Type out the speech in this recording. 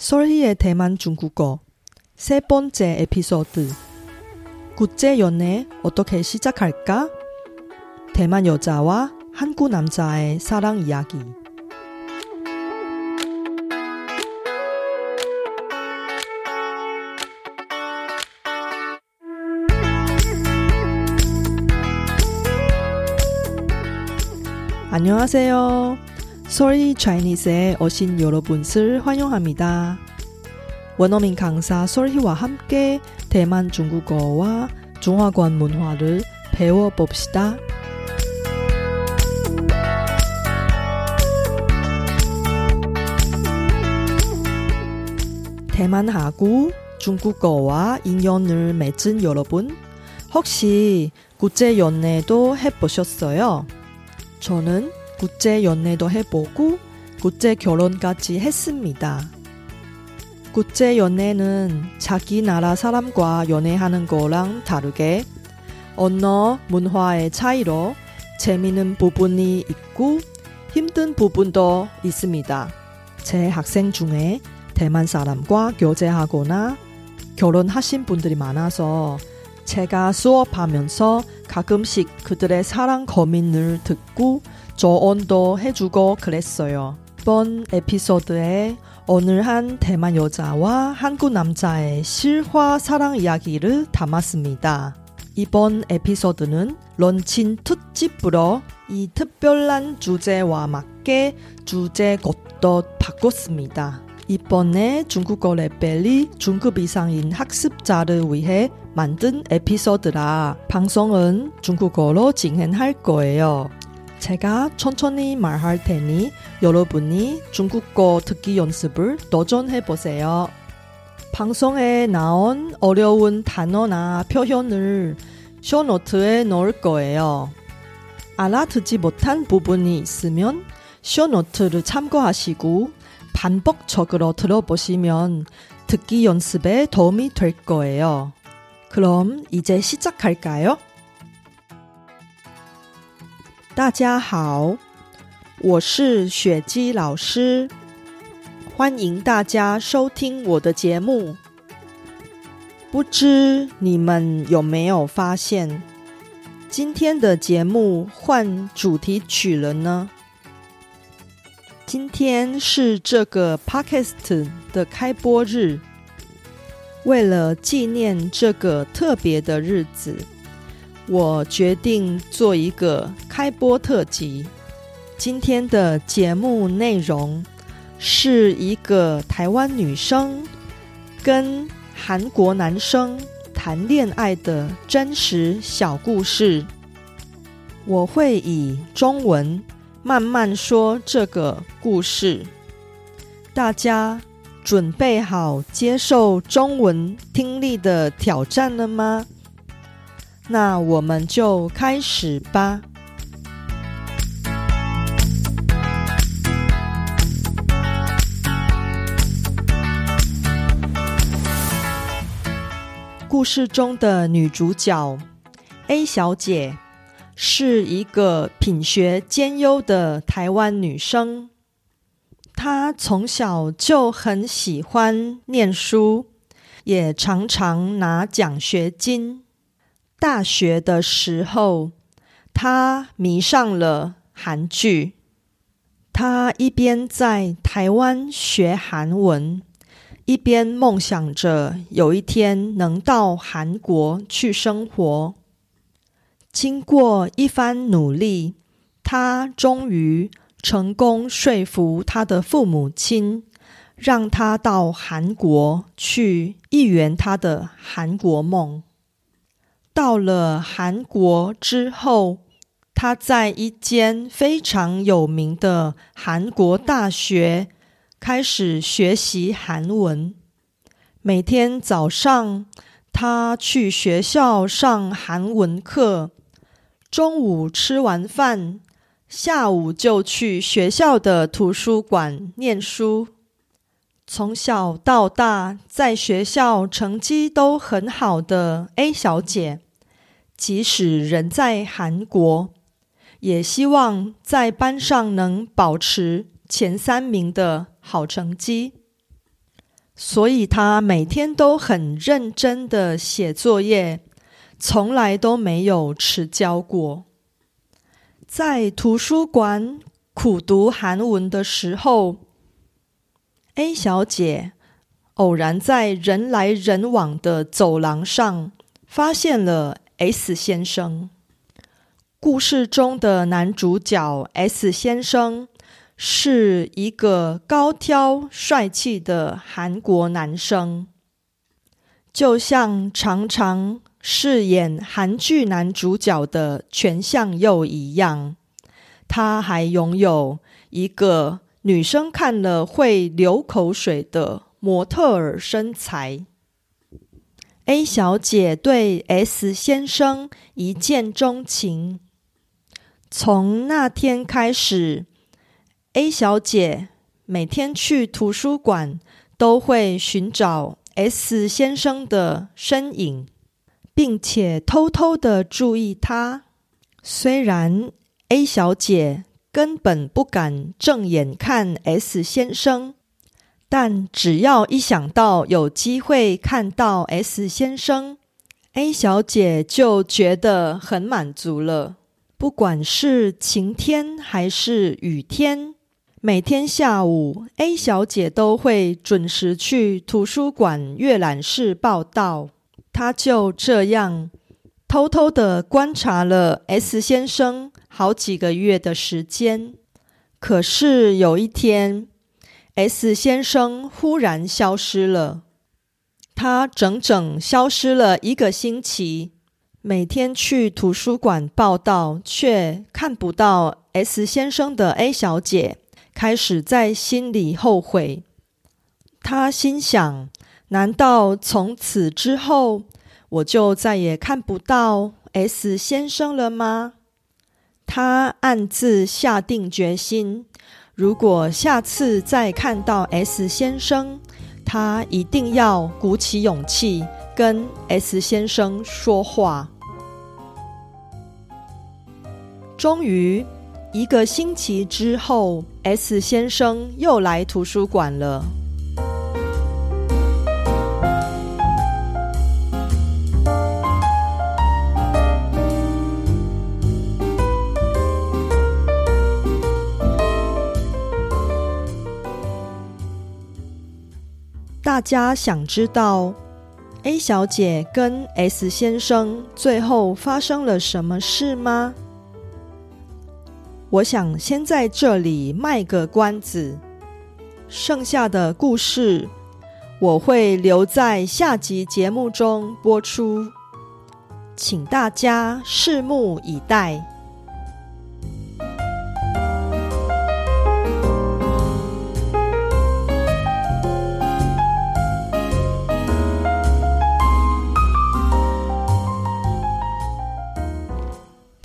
솔희의 대만 중국어 세 번째 에피소드 국제 연애 어떻게 시작할까? 대만 여자와 한국 남자의 사랑 이야기 안녕하세요. 솔희 차이니스에 오신 여러분을 환영합니다. 원어민 강사 솔희와 함께 대만 중국어와 중화권 문화를 배워봅시다. 대만하고 중국어와 인연을 맺은 여러분, 혹시 국제 연애도 해보셨어요? 저는 국제 연애도 해보고 국제 결혼까지 했습니다. 국제 연애는 자기 나라 사람과 연애하는 거랑 다르게 언어, 문화의 차이로 재미있는 부분이 있고 힘든 부분도 있습니다. 제 학생 중에 대만 사람과 교제하거나 결혼하신 분들이 많아서 제가 수업하면서 가끔씩 그들의 사랑 고민을 듣고 조언도 해주고 그랬어요. 이번 에피소드에 오늘 한 대만 여자와 한국 남자의 실화 사랑 이야기를 담았습니다. 이번 에피소드는 런친 특집으로 이 특별한 주제와 맞게 주제 것도 바꿨습니다. 이번에 중국어 레벨이 중급 이상인 학습자를 위해 만든 에피소드라 방송은 중국어로 진행할 거예요. 제가 천천히 말할 테니 여러분이 중국어 듣기 연습을 도전해 보세요. 방송에 나온 어려운 단어나 표현을 쇼노트에 넣을 거예요. 알아듣지 못한 부분이 있으면 쇼노트를 참고하시고 반복적으로 들어보시면 듣기 연습에 도움이 될 거예요. 그럼 이제 시작할까요? 大家好，我是雪姬老师，欢迎大家收听我的节目。不知你们有没有发现，今天的节目换主题曲了呢？今天是这个 podcast 的开播日，为了纪念这个特别的日子。我决定做一个开播特辑。今天的节目内容是一个台湾女生跟韩国男生谈恋爱的真实小故事。我会以中文慢慢说这个故事。大家准备好接受中文听力的挑战了吗？那我们就开始吧。故事中的女主角 A 小姐是一个品学兼优的台湾女生，她从小就很喜欢念书，也常常拿奖学金。大学的时候，他迷上了韩剧。他一边在台湾学韩文，一边梦想着有一天能到韩国去生活。经过一番努力，他终于成功说服他的父母亲，让他到韩国去一圆他的韩国梦。到了韩国之后，他在一间非常有名的韩国大学开始学习韩文。每天早上，他去学校上韩文课；中午吃完饭，下午就去学校的图书馆念书。从小到大，在学校成绩都很好的 A 小姐，即使人在韩国，也希望在班上能保持前三名的好成绩。所以他每天都很认真的写作业，从来都没有迟交过。在图书馆苦读韩文的时候，A 小姐偶然在人来人往的走廊上发现了 S 先生。故事中的男主角 S 先生是一个高挑帅气的韩国男生，就像常常饰演韩剧男主角的全相佑一样，他还拥有一个女生看了会流口水的模特儿身材。A 小姐对 S 先生一见钟情。从那天开始，A 小姐每天去图书馆都会寻找 S 先生的身影，并且偷偷的注意他。虽然 A 小姐根本不敢正眼看 S 先生，但只要一想到有机会看到 S 先生，A 小姐就觉得很满足了。不管是晴天还是雨天，每天下午，A 小姐都会准时去图书馆阅览室报道。她就这样偷偷的观察了 S 先生好几个月的时间。可是有一天，S 先生忽然消失了，他整整消失了一个星期。每天去图书馆报道，却看不到 S 先生的 A 小姐，开始在心里后悔。他心想：难道从此之后，我就再也看不到 S 先生了吗？他暗自下定决心：如果下次再看到 S 先生，他一定要鼓起勇气。跟 S 先生说话。终于，一个星期之后，S 先生又来图书馆了。大家想知道？A 小姐跟 S 先生最后发生了什么事吗？我想先在这里卖个关子，剩下的故事我会留在下集节目中播出，请大家拭目以待。